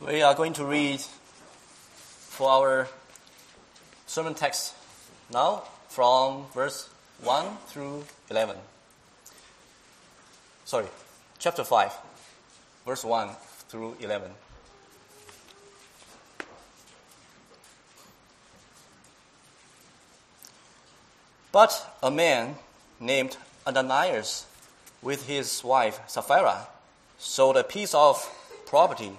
We are going to read for our sermon text now from verse 1 through 11. Sorry, chapter 5, verse 1 through 11. But a man named Ananias, with his wife Sapphira, sold a piece of property,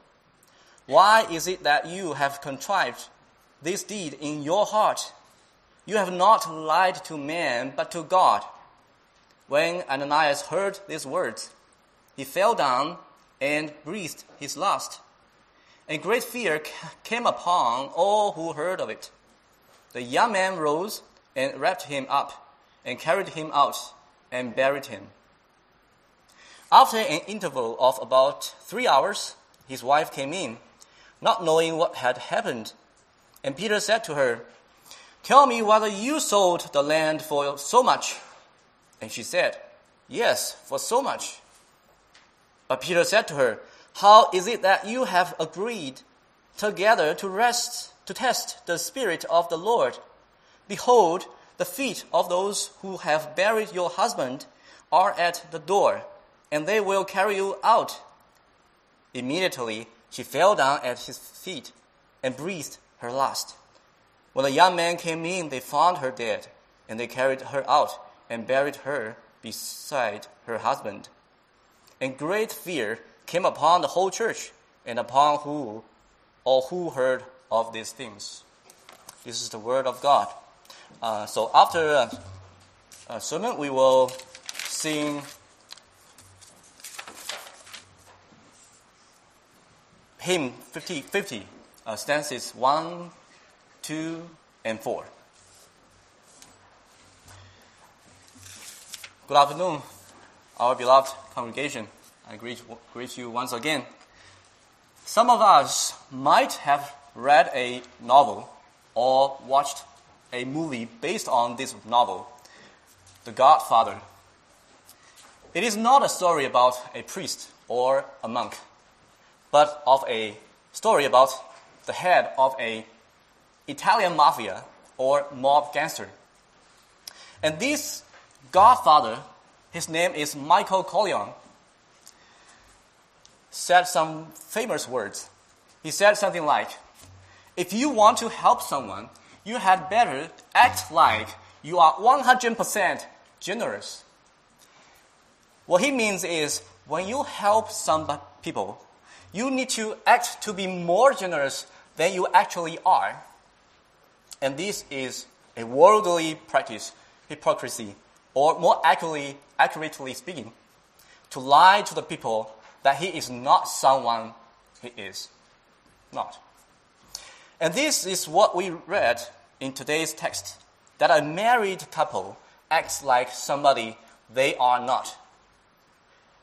Why is it that you have contrived this deed in your heart? You have not lied to man, but to God. When Ananias heard these words, he fell down and breathed his last. And great fear came upon all who heard of it. The young man rose and wrapped him up and carried him out and buried him. After an interval of about three hours, his wife came in, not knowing what had happened. And Peter said to her, Tell me whether you sold the land for so much. And she said, Yes, for so much. But Peter said to her, How is it that you have agreed together to rest, to test the Spirit of the Lord? Behold, the feet of those who have buried your husband are at the door, and they will carry you out. Immediately she fell down at his feet and breathed her last. When the young man came in, they found her dead, and they carried her out and buried her beside her husband. And great fear came upon the whole church and upon who all who heard of these things. This is the word of God. Uh, so after uh, a sermon, we will sing hymn 50, 50 uh, stanzas 1, 2, and 4. Good afternoon, our beloved congregation. I greet, greet you once again. Some of us might have read a novel or watched a movie based on this novel, The Godfather. It is not a story about a priest or a monk, but of a story about the head of a Italian mafia or mob gangster. And this Godfather, his name is Michael Corleone, said some famous words. He said something like, If you want to help someone, you had better act like you are 100% generous. What he means is when you help some people, you need to act to be more generous than you actually are. And this is a worldly practice, hypocrisy, or more accurately, accurately speaking, to lie to the people that he is not someone he is not. And this is what we read in today's text that a married couple acts like somebody they are not.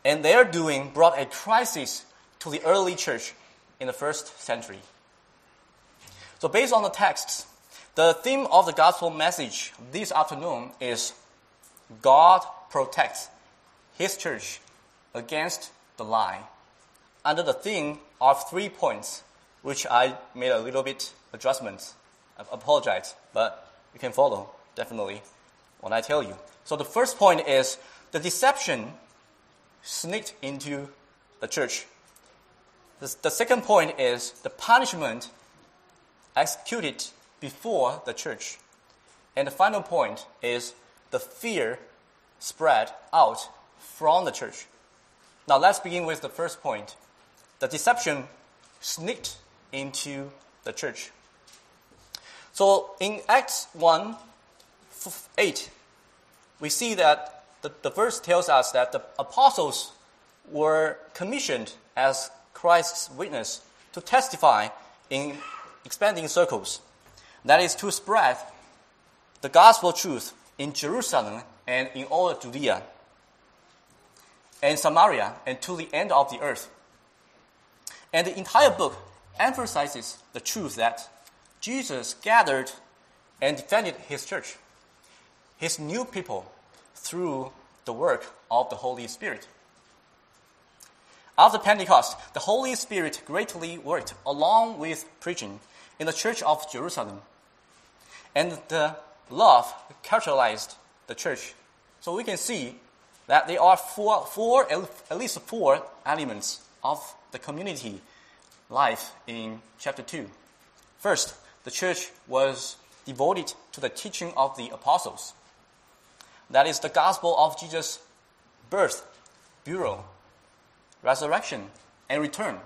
And their doing brought a crisis to the early church in the first century. So, based on the texts, the theme of the gospel message this afternoon is God protects his church against the lie, under the theme of three points which I made a little bit adjustments. I apologize, but you can follow definitely when I tell you. So the first point is the deception sneaked into the church. The, the second point is the punishment executed before the church. And the final point is the fear spread out from the church. Now let's begin with the first point. The deception sneaked into the church. So in Acts 1 8, we see that the, the verse tells us that the apostles were commissioned as Christ's witness to testify in expanding circles. That is to spread the gospel truth in Jerusalem and in all Judea and Samaria and to the end of the earth. And the entire book emphasizes the truth that Jesus gathered and defended his church, his new people, through the work of the Holy Spirit. After Pentecost, the Holy Spirit greatly worked along with preaching in the church of Jerusalem. And the love characterized the church. So we can see that there are four, four at least four elements of the community life in chapter 2. First, the church was devoted to the teaching of the apostles. That is the gospel of Jesus' birth, burial, resurrection, and return.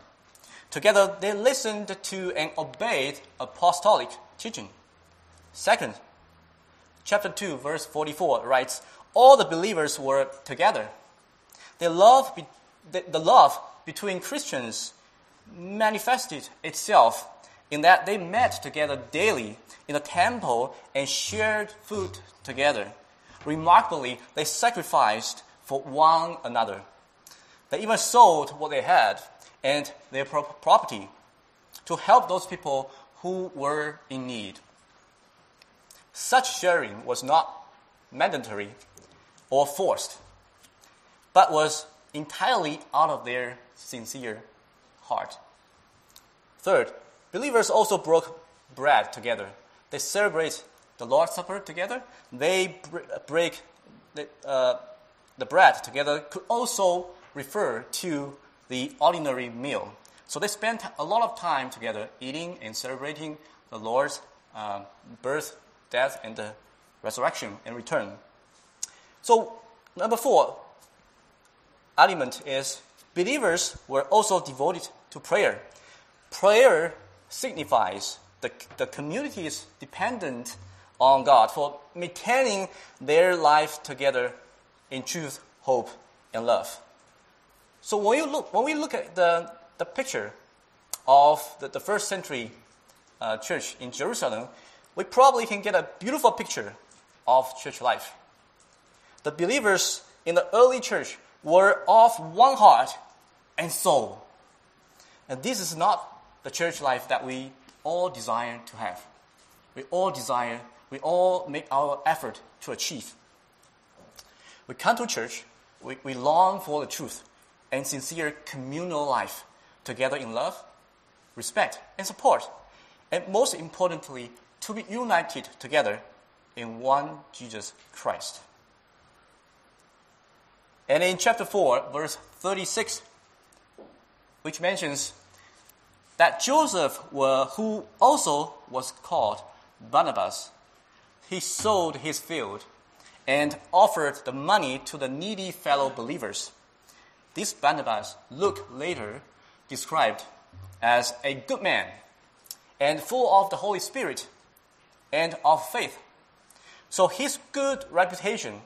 Together, they listened to and obeyed apostolic teaching. Second, chapter 2, verse 44 writes, All the believers were together. The love, the, the love between Christians manifested itself in that they met together daily in the temple and shared food together. Remarkably, they sacrificed for one another. They even sold what they had and their property to help those people who were in need. Such sharing was not mandatory or forced, but was entirely out of their sincere heart. Third, believers also broke bread together. They celebrate the Lord's Supper together. They break the, uh, the bread together could also refer to the ordinary meal. So they spent a lot of time together eating and celebrating the Lord's uh, birth, death, and the resurrection and return. So, number four element is believers were also devoted to prayer. Prayer signifies the, the community is dependent on God for maintaining their life together in truth, hope, and love. So when, you look, when we look at the, the picture of the, the first century uh, church in Jerusalem, we probably can get a beautiful picture of church life. The believers in the early church were of one heart and soul. And this is not the church life that we all desire to have. We all desire, we all make our effort to achieve. We come to church, we, we long for the truth and sincere communal life together in love, respect, and support. And most importantly, to be united together in one Jesus Christ. And in chapter 4, verse 36, which mentions that Joseph, who also was called Barnabas, he sold his field and offered the money to the needy fellow believers. This Barnabas, Luke later described as a good man and full of the Holy Spirit and of faith. So his good reputation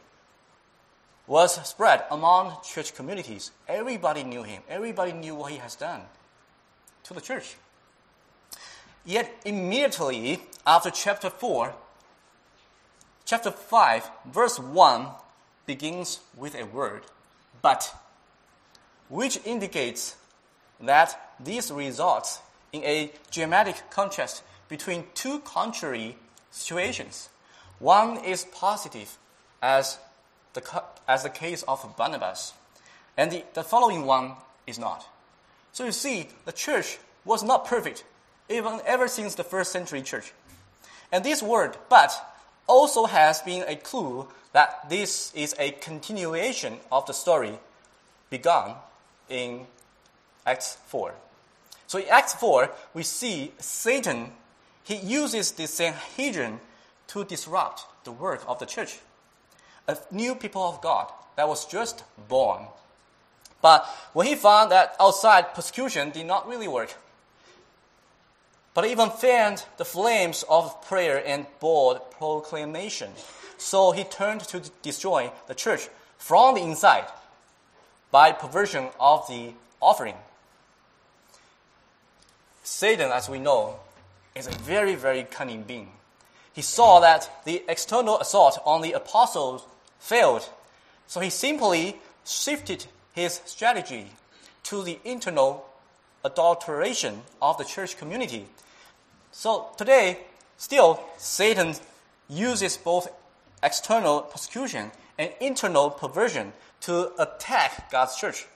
was spread among church communities. Everybody knew him, everybody knew what he has done to the church. Yet immediately after chapter 4, chapter 5, verse 1 begins with a word, but which indicates that this results in a dramatic contrast between two contrary situations. One is positive, as the, as the case of Barnabas, and the, the following one is not. So you see, the church was not perfect, even ever since the first century church. And this word, but, also has been a clue that this is a continuation of the story begun in Acts 4. So in Acts 4, we see Satan, he uses the Sanhedrin to disrupt the work of the church. A new people of God that was just born. But when he found that outside persecution did not really work, but even fanned the flames of prayer and bold proclamation. So he turned to destroy the church from the inside by perversion of the offering. Satan, as we know, is a very, very cunning being. He saw that the external assault on the apostles failed, so he simply shifted his strategy to the internal adulteration of the church community. So today, still, Satan uses both external persecution and internal perversion to attack God's church.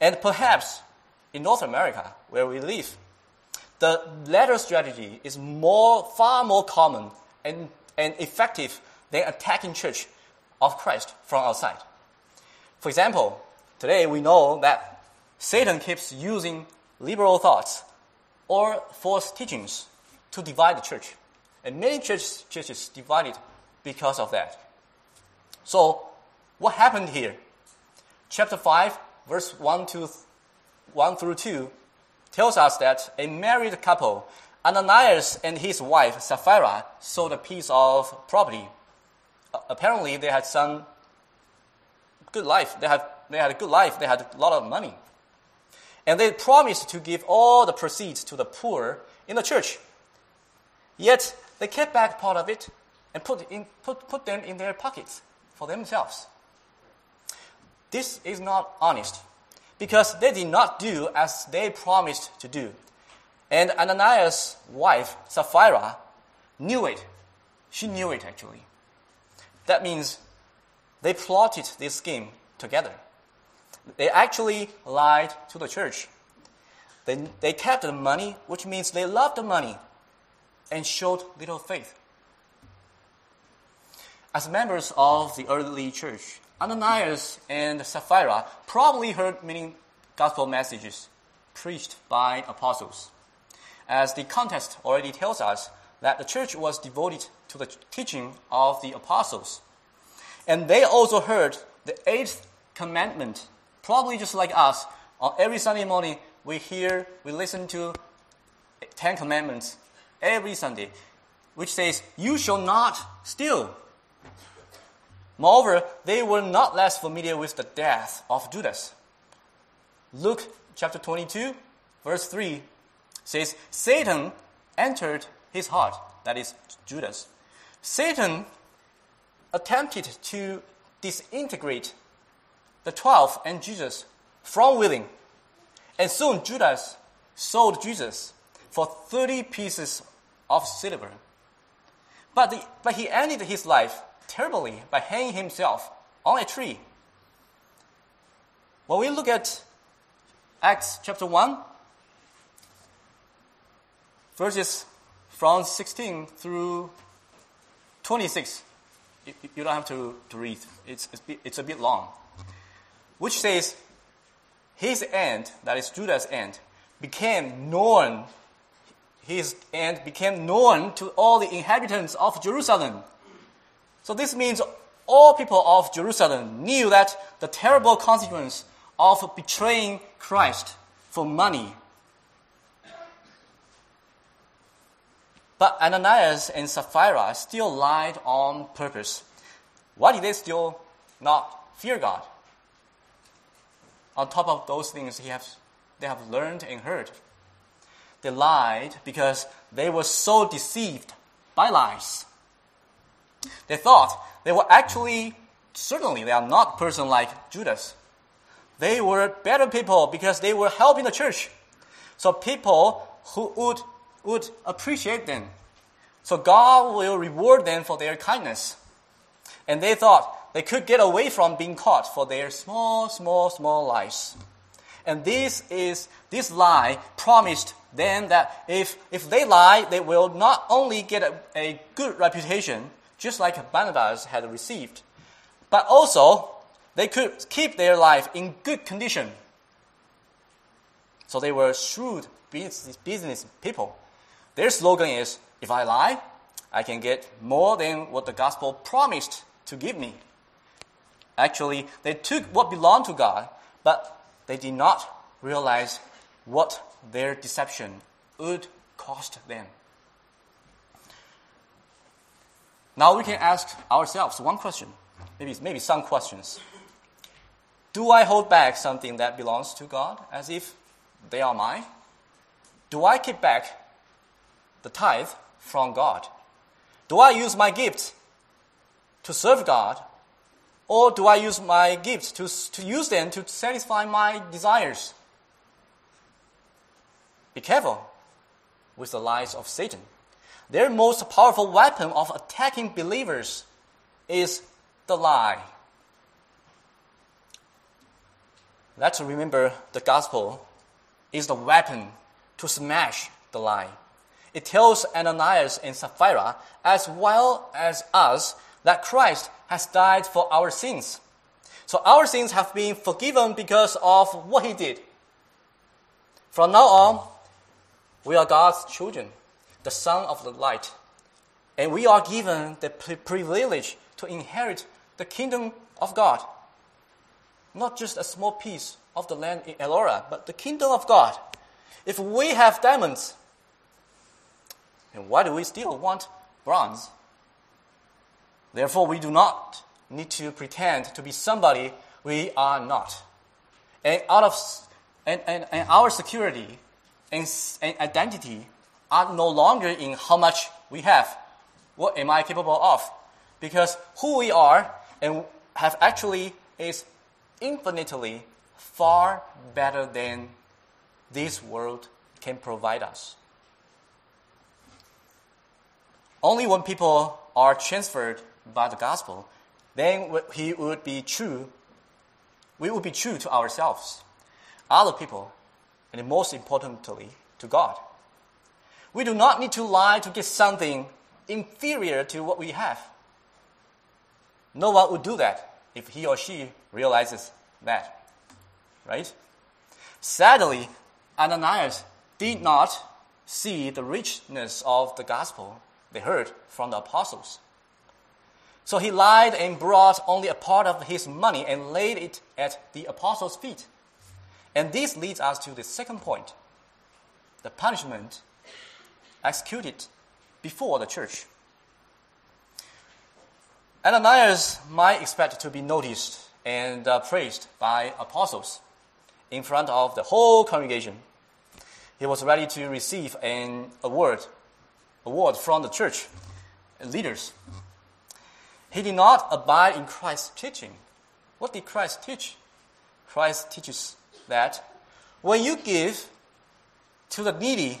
And perhaps in North America, where we live, the latter strategy is more, far more common and, and effective than attacking the church of Christ from outside. For example, today we know that Satan keeps using liberal thoughts or false teachings to divide the church. And many church, churches divided because of that. So, what happened here? Chapter 5, verse 1, to 1 through 2 tells us that a married couple, Ananias and his wife Sapphira, sold a piece of property. Apparently, they had some good life. They had, they had a good life. They had a lot of money. And they promised to give all the proceeds to the poor in the church. Yet, they kept back part of it and put, in, put, put them in their pockets for themselves. This is not honest because they did not do as they promised to do. And Ananias' wife, Sapphira, knew it. She knew it actually. That means they plotted this scheme together. They actually lied to the church. They, they kept the money, which means they loved the money, and showed little faith. As members of the early church, Ananias and Sapphira probably heard many gospel messages preached by apostles. As the context already tells us that the church was devoted to the teaching of the apostles. And they also heard the eighth commandment, probably just like us. On every Sunday morning, we hear, we listen to Ten Commandments every Sunday, which says, You shall not steal. Moreover, they were not less familiar with the death of Judas. Luke chapter 22, verse 3 says, Satan entered his heart, that is Judas. Satan attempted to disintegrate the twelve and Jesus from within. And soon Judas sold Jesus for 30 pieces of silver. But, the, but he ended his life terribly by hanging himself on a tree. When we look at Acts chapter 1, verses from 16 through 26, you don't have to, to read, it's, it's a bit long, which says, His end, that is Judas' end, became known his end became known to all the inhabitants of Jerusalem. So this means all people of Jerusalem knew that the terrible consequence of betraying Christ for money. But Ananias and Sapphira still lied on purpose. Why did they still not fear God? On top of those things he have, they have learned and heard. They lied because they were so deceived by lies. They thought they were actually, certainly, they are not person like Judas. They were better people because they were helping the church. So people who would, would appreciate them. So God will reward them for their kindness. And they thought they could get away from being caught for their small, small, small lies. And this is this lie promised them that if, if they lie, they will not only get a, a good reputation, just like Barnabas had received. But also, they could keep their life in good condition. So they were shrewd business, business people. Their slogan is if I lie, I can get more than what the gospel promised to give me. Actually, they took what belonged to God, but they did not realize what their deception would cost them. Now we can ask ourselves one question, maybe, maybe some questions. Do I hold back something that belongs to God as if they are mine? Do I keep back the tithe from God? Do I use my gifts to serve God? Or do I use my gifts to, to use them to satisfy my desires? Be careful with the lies of Satan. Their most powerful weapon of attacking believers is the lie. Let's remember the gospel is the weapon to smash the lie. It tells Ananias and Sapphira, as well as us, that Christ has died for our sins. So our sins have been forgiven because of what he did. From now on, we are God's children, the son of the light. And we are given the privilege to inherit the kingdom of God. Not just a small piece of the land in Elora, but the kingdom of God. If we have diamonds, then why do we still want bronze? Therefore, we do not need to pretend to be somebody we are not. And, out of, and, and, and our security and, and identity are no longer in how much we have. What am I capable of? Because who we are and have actually is infinitely far better than this world can provide us. Only when people are transferred by the gospel, then he would be true. We would be true to ourselves, other people, and most importantly, to God. We do not need to lie to get something inferior to what we have. No one would do that if he or she realizes that. Right? Sadly, Ananias did not see the richness of the gospel they heard from the apostles. So he lied and brought only a part of his money and laid it at the apostles' feet. And this leads us to the second point the punishment executed before the church. Ananias might expect to be noticed and uh, praised by apostles in front of the whole congregation. He was ready to receive an award, award from the church leaders. He did not abide in Christ's teaching. What did Christ teach? Christ teaches that when you give to the needy,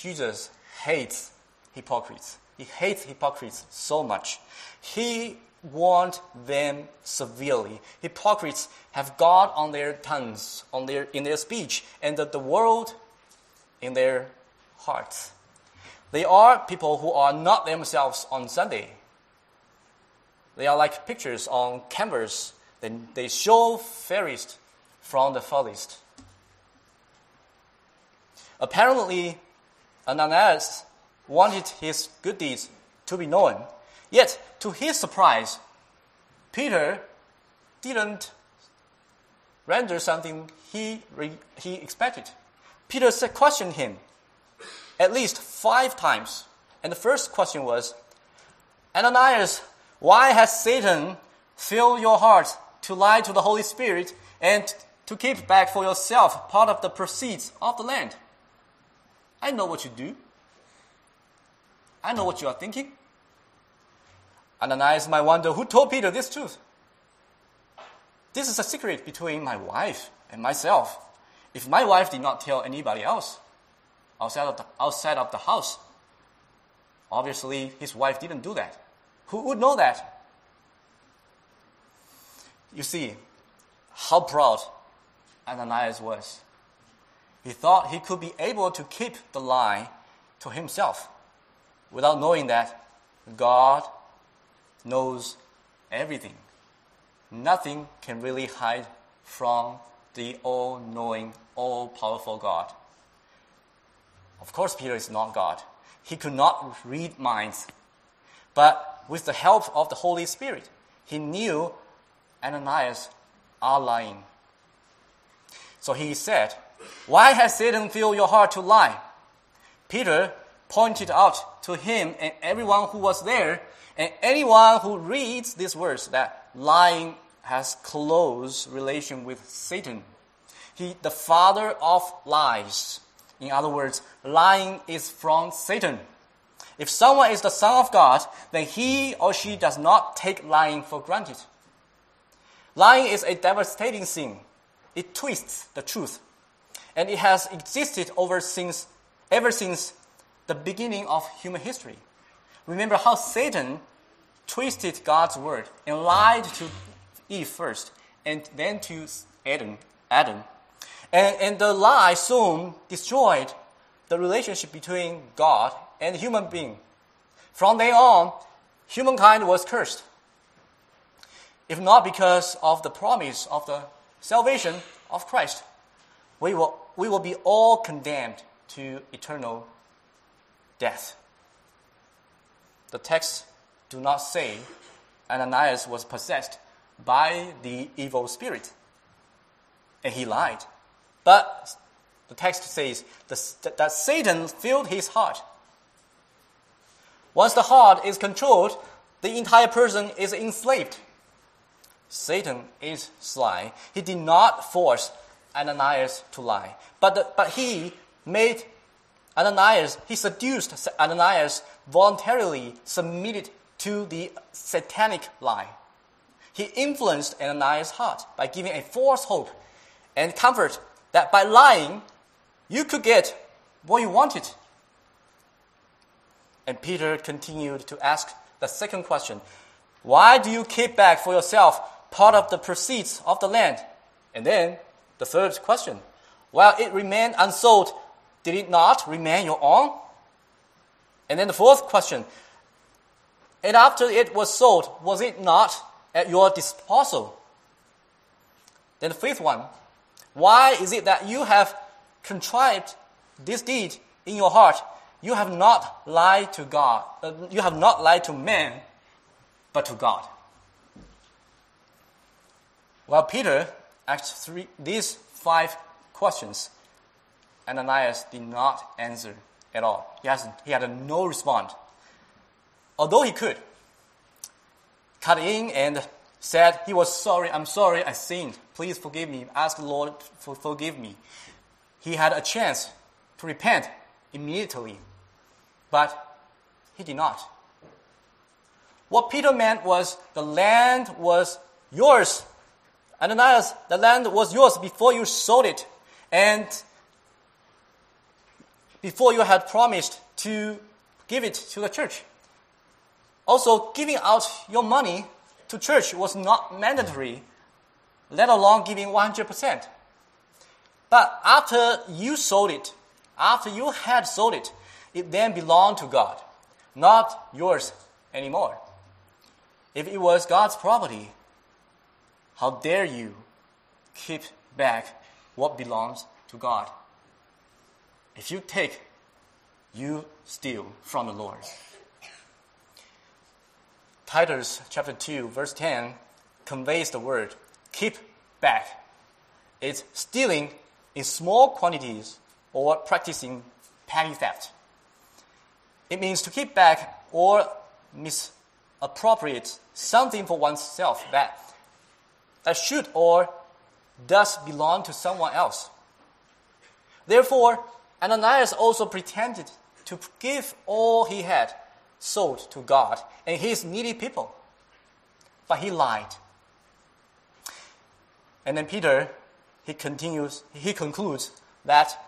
Jesus hates hypocrites. He hates hypocrites so much. He warned them severely. Hypocrites have God on their tongues, on their, in their speech, and the, the world in their hearts. They are people who are not themselves on Sunday. They are like pictures on canvas. They, they show fairest from the farthest. Apparently, Ananias wanted his good deeds to be known. Yet, to his surprise, Peter didn't render something he, he expected. Peter questioned him at least five times. And the first question was Ananias, why has Satan filled your heart to lie to the Holy Spirit and to keep back for yourself part of the proceeds of the land? I know what you do. I know what you are thinking. Ananias might wonder who told Peter this truth? This is a secret between my wife and myself. If my wife did not tell anybody else outside of the, outside of the house, obviously his wife didn't do that. Who would know that? You see how proud Ananias was. He thought he could be able to keep the lie to himself without knowing that God knows everything. Nothing can really hide from the all knowing, all powerful God. Of course, Peter is not God. He could not read minds. But with the help of the Holy Spirit, he knew Ananias are lying. So he said, Why has Satan filled your heart to lie? Peter pointed out to him and everyone who was there, and anyone who reads these words, that lying has close relation with Satan. He, the father of lies. In other words, lying is from Satan. If someone is the son of God, then he or she does not take lying for granted. Lying is a devastating sin. It twists the truth. And it has existed over since, ever since the beginning of human history. Remember how Satan twisted God's word and lied to Eve first, and then to Adam. Adam. And, and the lie soon destroyed the relationship between God and human being. From then on, humankind was cursed. If not because of the promise of the salvation of Christ, we will, we will be all condemned to eternal death. The text do not say Ananias was possessed by the evil spirit and he lied. But the text says that Satan filled his heart. Once the heart is controlled, the entire person is enslaved. Satan is sly. He did not force Ananias to lie, but, the, but he made Ananias, he seduced Ananias voluntarily submitted to the satanic lie. He influenced Ananias' heart by giving a false hope and comfort that by lying, you could get what you wanted. And Peter continued to ask the second question Why do you keep back for yourself part of the proceeds of the land? And then the third question While it remained unsold, did it not remain your own? And then the fourth question And after it was sold, was it not at your disposal? Then the fifth one why is it that you have contrived this deed in your heart? You have not lied to God. Uh, you have not lied to man, but to God. Well, Peter these five questions. Ananias did not answer at all. He, has, he had no response. Although he could cut in and said he was sorry, I'm sorry, I sinned. Please forgive me. Ask the Lord for forgive me. He had a chance to repent immediately, but he did not. What Peter meant was the land was yours. Ananias, the land was yours before you sold it and before you had promised to give it to the church. Also, giving out your money to church was not mandatory, let alone giving 100%. But after you sold it, after you had sold it, it then belonged to God, not yours anymore. If it was God's property, how dare you keep back what belongs to God? If you take, you steal from the Lord. Titus chapter 2, verse 10 conveys the word keep back. It's stealing in small quantities or practicing petty theft. It means to keep back or misappropriate something for oneself that, that should or does belong to someone else. Therefore, Ananias also pretended to give all he had sold to God and his needy people. But he lied. And then Peter, he continues, he concludes that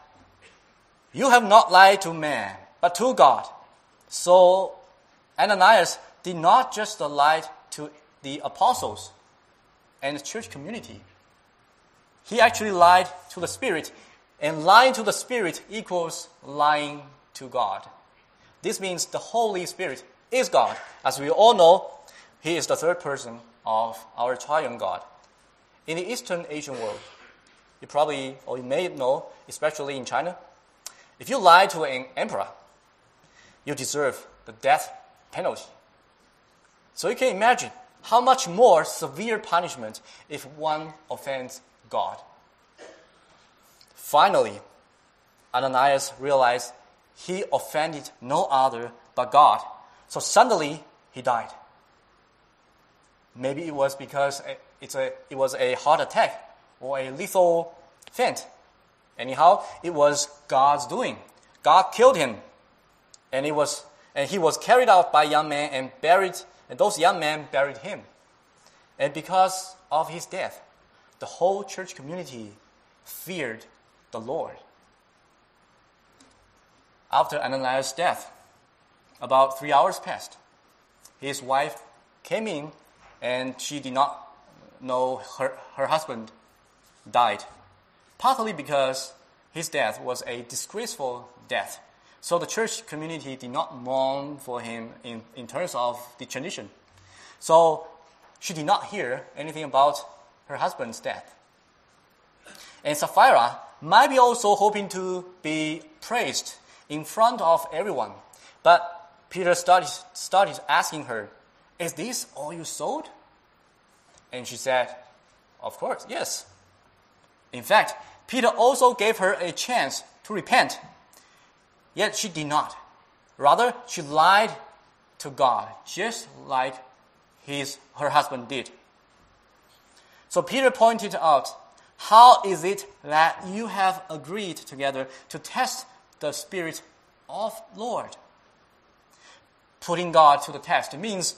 you have not lied to man, but to God. So Ananias did not just lie to the apostles and church community. He actually lied to the Spirit, and lying to the Spirit equals lying to God. This means the Holy Spirit is God. As we all know, He is the third person of our triune God. In the Eastern Asian world, you probably, or you may know, especially in China, if you lie to an emperor, you deserve the death penalty. So you can imagine how much more severe punishment if one offends God. Finally, Ananias realized he offended no other but God. So suddenly he died. Maybe it was because it's a, it was a heart attack or a lethal faint. Anyhow, it was God's doing. God killed him. And, it was, and he was carried out by young men and buried, and those young men buried him. And because of his death, the whole church community feared the Lord. After Ananias' death, about three hours passed. His wife came in and she did not know her, her husband died, partly because his death was a disgraceful death. So the church community did not mourn for him in, in terms of the tradition. So she did not hear anything about her husband's death. And Sapphira might be also hoping to be praised in front of everyone. But Peter started, started asking her, Is this all you sold? And she said, Of course, yes. In fact, Peter also gave her a chance to repent. Yet she did not. Rather, she lied to God, just like his, her husband did. So Peter pointed out, How is it that you have agreed together to test the Spirit of Lord? Putting God to the test means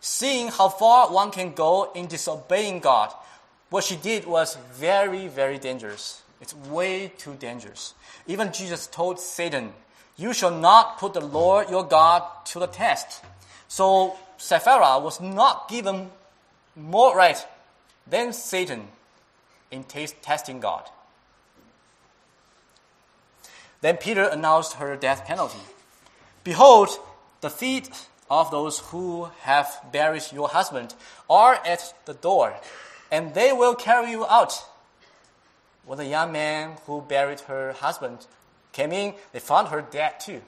seeing how far one can go in disobeying God what she did was very, very dangerous. It's way too dangerous. Even Jesus told Satan, You shall not put the Lord your God to the test. So Sapphira was not given more right than Satan in testing God. Then Peter announced her death penalty. Behold, the feet of those who have buried your husband are at the door and they will carry you out. When the young man who buried her husband came in, they found her dead too.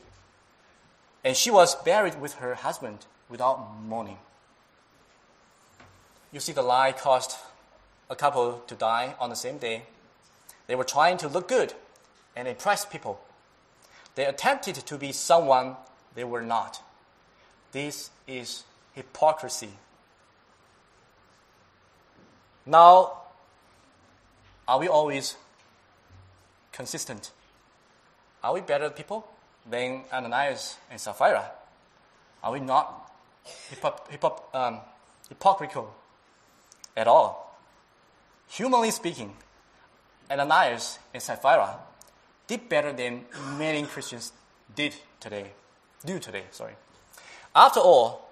And she was buried with her husband without mourning. You see, the lie caused a couple to die on the same day. They were trying to look good and impress people. They attempted to be someone they were not. This is hypocrisy. Now, are we always consistent? Are we better people than Ananias and Sapphira? Are we not um, hypocritical at all? Humanly speaking, Ananias and Sapphira did better than many Christians did today. Do today, sorry. After all,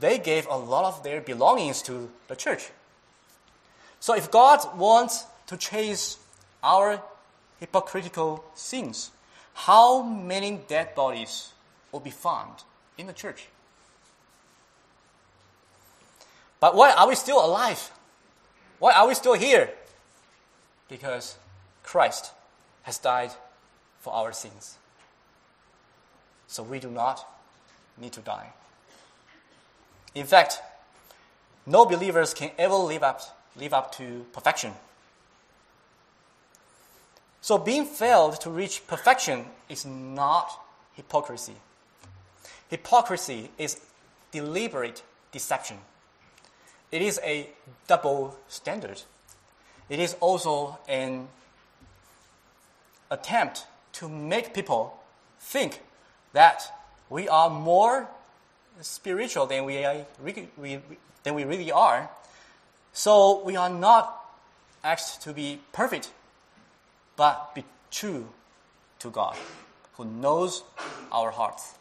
they gave a lot of their belongings to the church. So if God wants to chase our hypocritical sins, how many dead bodies will be found in the church? But why are we still alive? Why are we still here? Because Christ has died for our sins. So we do not need to die. In fact, no believers can ever live up live up to perfection. So being failed to reach perfection is not hypocrisy. Hypocrisy is deliberate deception. It is a double standard. It is also an attempt to make people think that we are more spiritual than we, are, than we really are so we are not asked to be perfect, but be true to God, who knows our hearts.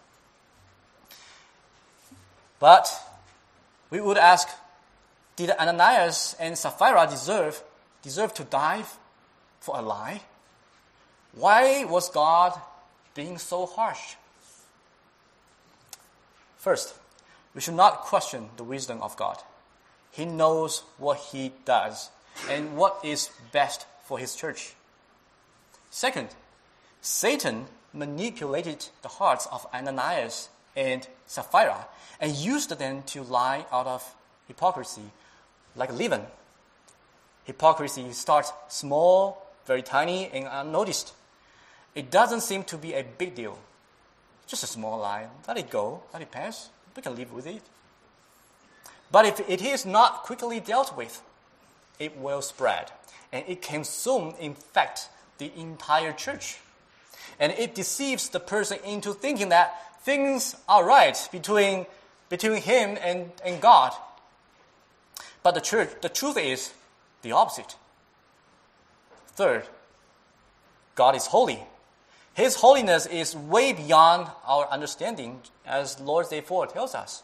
But we would ask, did Ananias and Sapphira deserve, deserve to die for a lie? Why was God being so harsh? First, we should not question the wisdom of God. He knows what He does and what is best for his church. Second, Satan manipulated the hearts of Ananias and Sapphira and used them to lie out of hypocrisy, like leaven. Hypocrisy starts small, very tiny, and unnoticed. It doesn't seem to be a big deal. Just a small lie. Let it go, let it pass. We can live with it. But if it is not quickly dealt with, it will spread, and it can soon infect the entire church. And it deceives the person into thinking that things are right between, between him and, and God. But the, church, the truth is the opposite. Third, God is holy. His holiness is way beyond our understanding, as Lord's Day 4 tells us.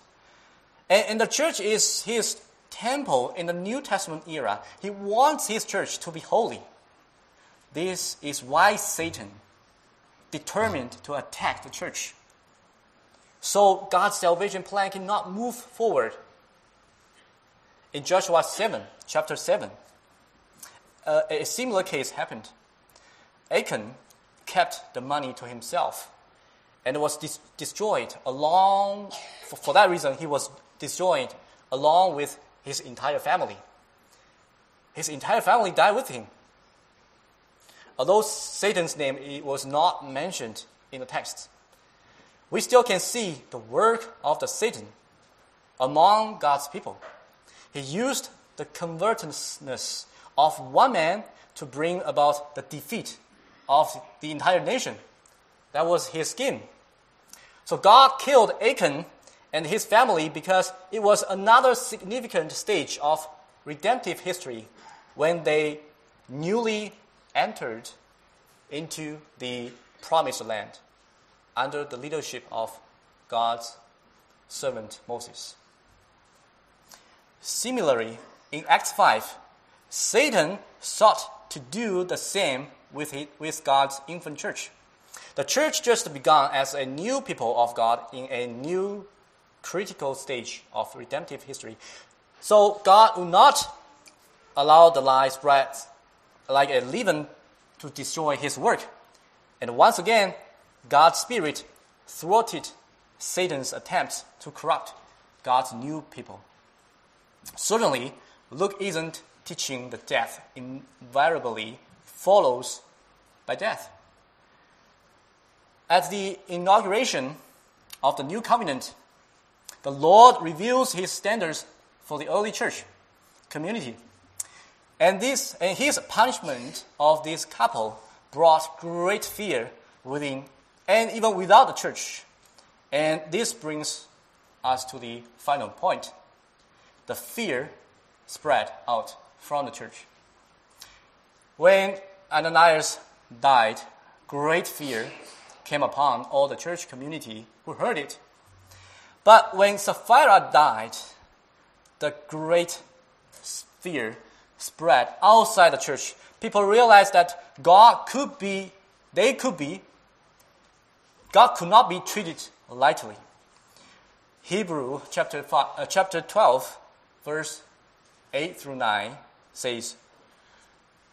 And, and the church is his temple in the New Testament era. He wants his church to be holy. This is why Satan determined to attack the church. So God's salvation plan cannot move forward. In Joshua 7, chapter 7, uh, a similar case happened. Achan kept the money to himself and was dis- destroyed along, for, for that reason, he was destroyed along with his entire family. His entire family died with him. Although Satan's name was not mentioned in the text, we still can see the work of the Satan among God's people. He used the covetousness of one man to bring about the defeat of the entire nation. That was his scheme. So God killed Achan and his family because it was another significant stage of redemptive history when they newly entered into the promised land under the leadership of God's servant Moses. Similarly, in Acts 5, Satan sought to do the same with, it, with God's infant church. The church just began as a new people of God in a new critical stage of redemptive history. So God will not allow the lie spread like a leaven to destroy his work. And once again, God's Spirit thwarted Satan's attempts to corrupt God's new people. Certainly, Luke isn't teaching that death invariably follows by death. At the inauguration of the new covenant, the Lord reveals his standards for the early church community. And this and his punishment of this couple brought great fear within and even without the church. And this brings us to the final point. The fear spread out from the church. When Ananias died, great fear came upon all the church community who heard it. But when Sapphira died, the great fear spread outside the church. People realized that God could be, they could be, God could not be treated lightly. Hebrew chapter, five, uh, chapter 12, verse 8 through 9 says,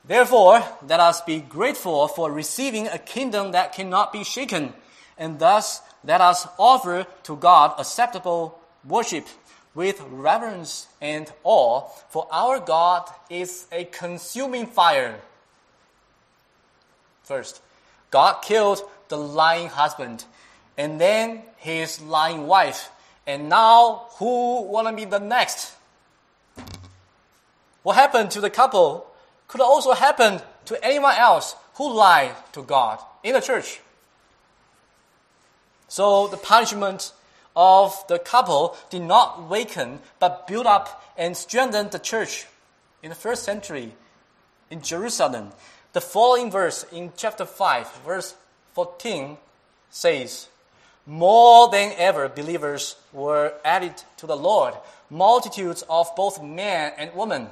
Therefore, let us be grateful for receiving a kingdom that cannot be shaken, and thus let us offer to God acceptable worship with reverence and awe, for our God is a consuming fire. First, God killed the lying husband, and then his lying wife, and now who wanna be the next? What happened to the couple could also happen to anyone else who lied to God in the church. So the punishment of the couple did not weaken, but build up and strengthen the church in the first century in Jerusalem. The following verse in chapter 5, verse 14 says, More than ever, believers were added to the Lord, multitudes of both men and women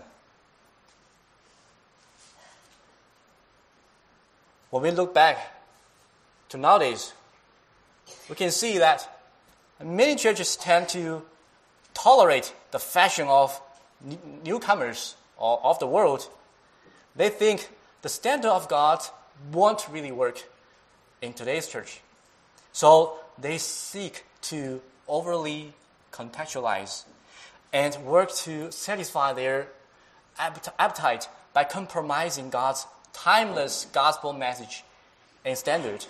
When we look back to nowadays, we can see that many churches tend to tolerate the fashion of newcomers or of the world. They think the standard of God won't really work in today's church. So they seek to overly contextualize and work to satisfy their appetite by compromising God's timeless gospel message and standard.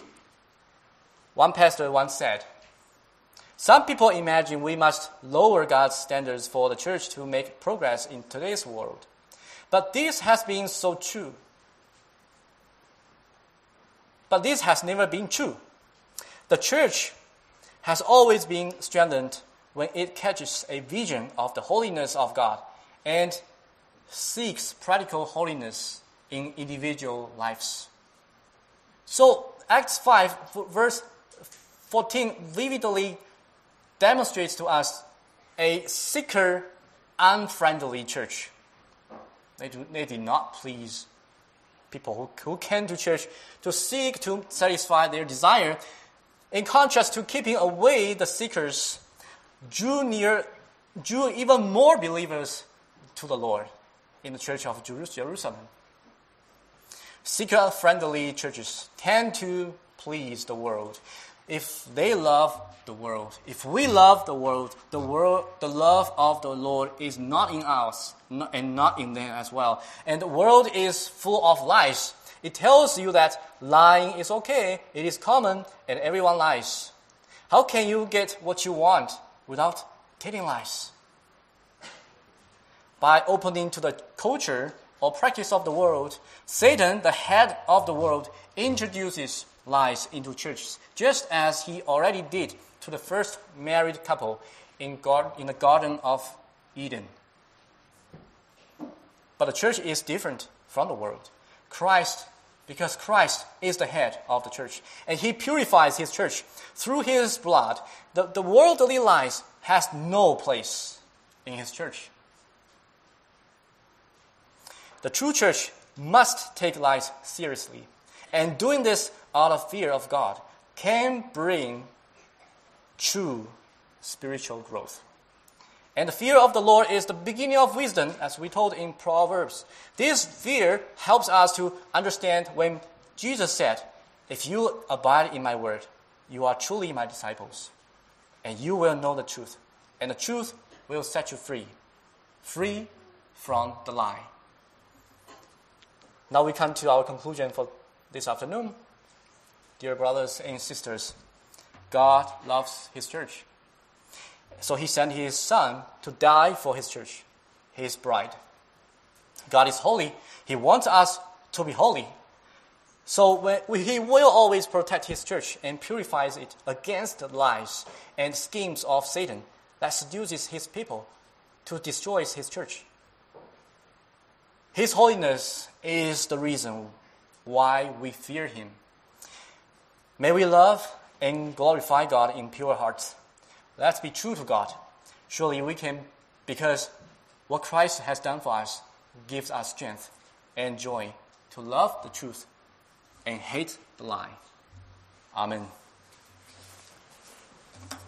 One pastor once said, Some people imagine we must lower God's standards for the church to make progress in today's world. But this has been so true. But this has never been true. The church has always been strengthened when it catches a vision of the holiness of God and seeks practical holiness in individual lives. So, Acts 5, verse 14, vividly demonstrates to us a seeker, unfriendly church. They, do, they did not please people who, who came to church to seek to satisfy their desire, in contrast to keeping away the seekers, drew near, drew even more believers to the Lord in the church of Jerusalem. Seeker friendly churches tend to please the world. If they love the world, if we love the world, the world, the love of the Lord is not in us and not in them as well. And the world is full of lies. It tells you that lying is okay, it is common, and everyone lies. How can you get what you want without telling lies? By opening to the culture or practice of the world, Satan, the head of the world, introduces lies into churches, just as he already did to the first married couple in, God, in the Garden of Eden. But the church is different from the world. Christ, because Christ is the head of the church, and he purifies his church through his blood, the, the worldly lies has no place in his church. The true church must take lies seriously, and doing this out of fear of God can bring true spiritual growth. And the fear of the Lord is the beginning of wisdom, as we told in Proverbs. This fear helps us to understand when Jesus said, If you abide in my word, you are truly my disciples, and you will know the truth, and the truth will set you free, free from the lie. Now we come to our conclusion for this afternoon. Dear brothers and sisters, God loves His church. So He sent His Son to die for His church, His bride. God is holy. He wants us to be holy. So He will always protect His church and purifies it against the lies and schemes of Satan that seduces His people to destroy His church. His holiness is the reason why we fear Him. May we love and glorify God in pure hearts. Let's be true to God. Surely we can, because what Christ has done for us gives us strength and joy to love the truth and hate the lie. Amen.